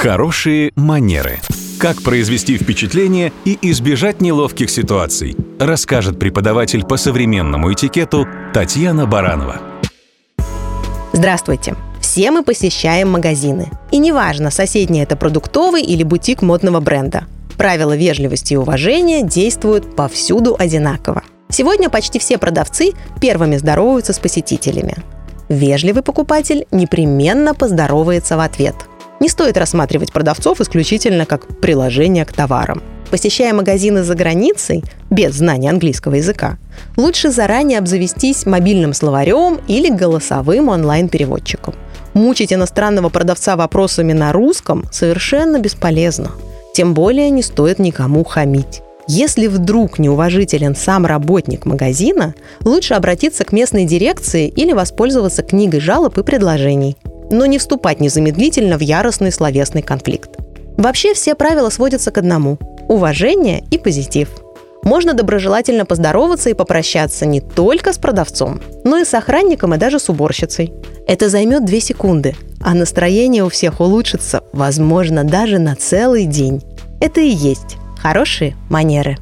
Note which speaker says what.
Speaker 1: Хорошие манеры. Как произвести впечатление и избежать неловких ситуаций, расскажет преподаватель по современному этикету Татьяна Баранова.
Speaker 2: Здравствуйте! Все мы посещаем магазины. И неважно, соседний это продуктовый или бутик модного бренда. Правила вежливости и уважения действуют повсюду одинаково. Сегодня почти все продавцы первыми здороваются с посетителями. Вежливый покупатель непременно поздоровается в ответ – не стоит рассматривать продавцов исключительно как приложение к товарам. Посещая магазины за границей без знания английского языка, лучше заранее обзавестись мобильным словарем или голосовым онлайн-переводчиком. Мучить иностранного продавца вопросами на русском совершенно бесполезно. Тем более не стоит никому хамить. Если вдруг неуважителен сам работник магазина, лучше обратиться к местной дирекции или воспользоваться книгой жалоб и предложений но не вступать незамедлительно в яростный словесный конфликт. Вообще все правила сводятся к одному – уважение и позитив. Можно доброжелательно поздороваться и попрощаться не только с продавцом, но и с охранником и даже с уборщицей. Это займет две секунды, а настроение у всех улучшится, возможно, даже на целый день. Это и есть хорошие манеры.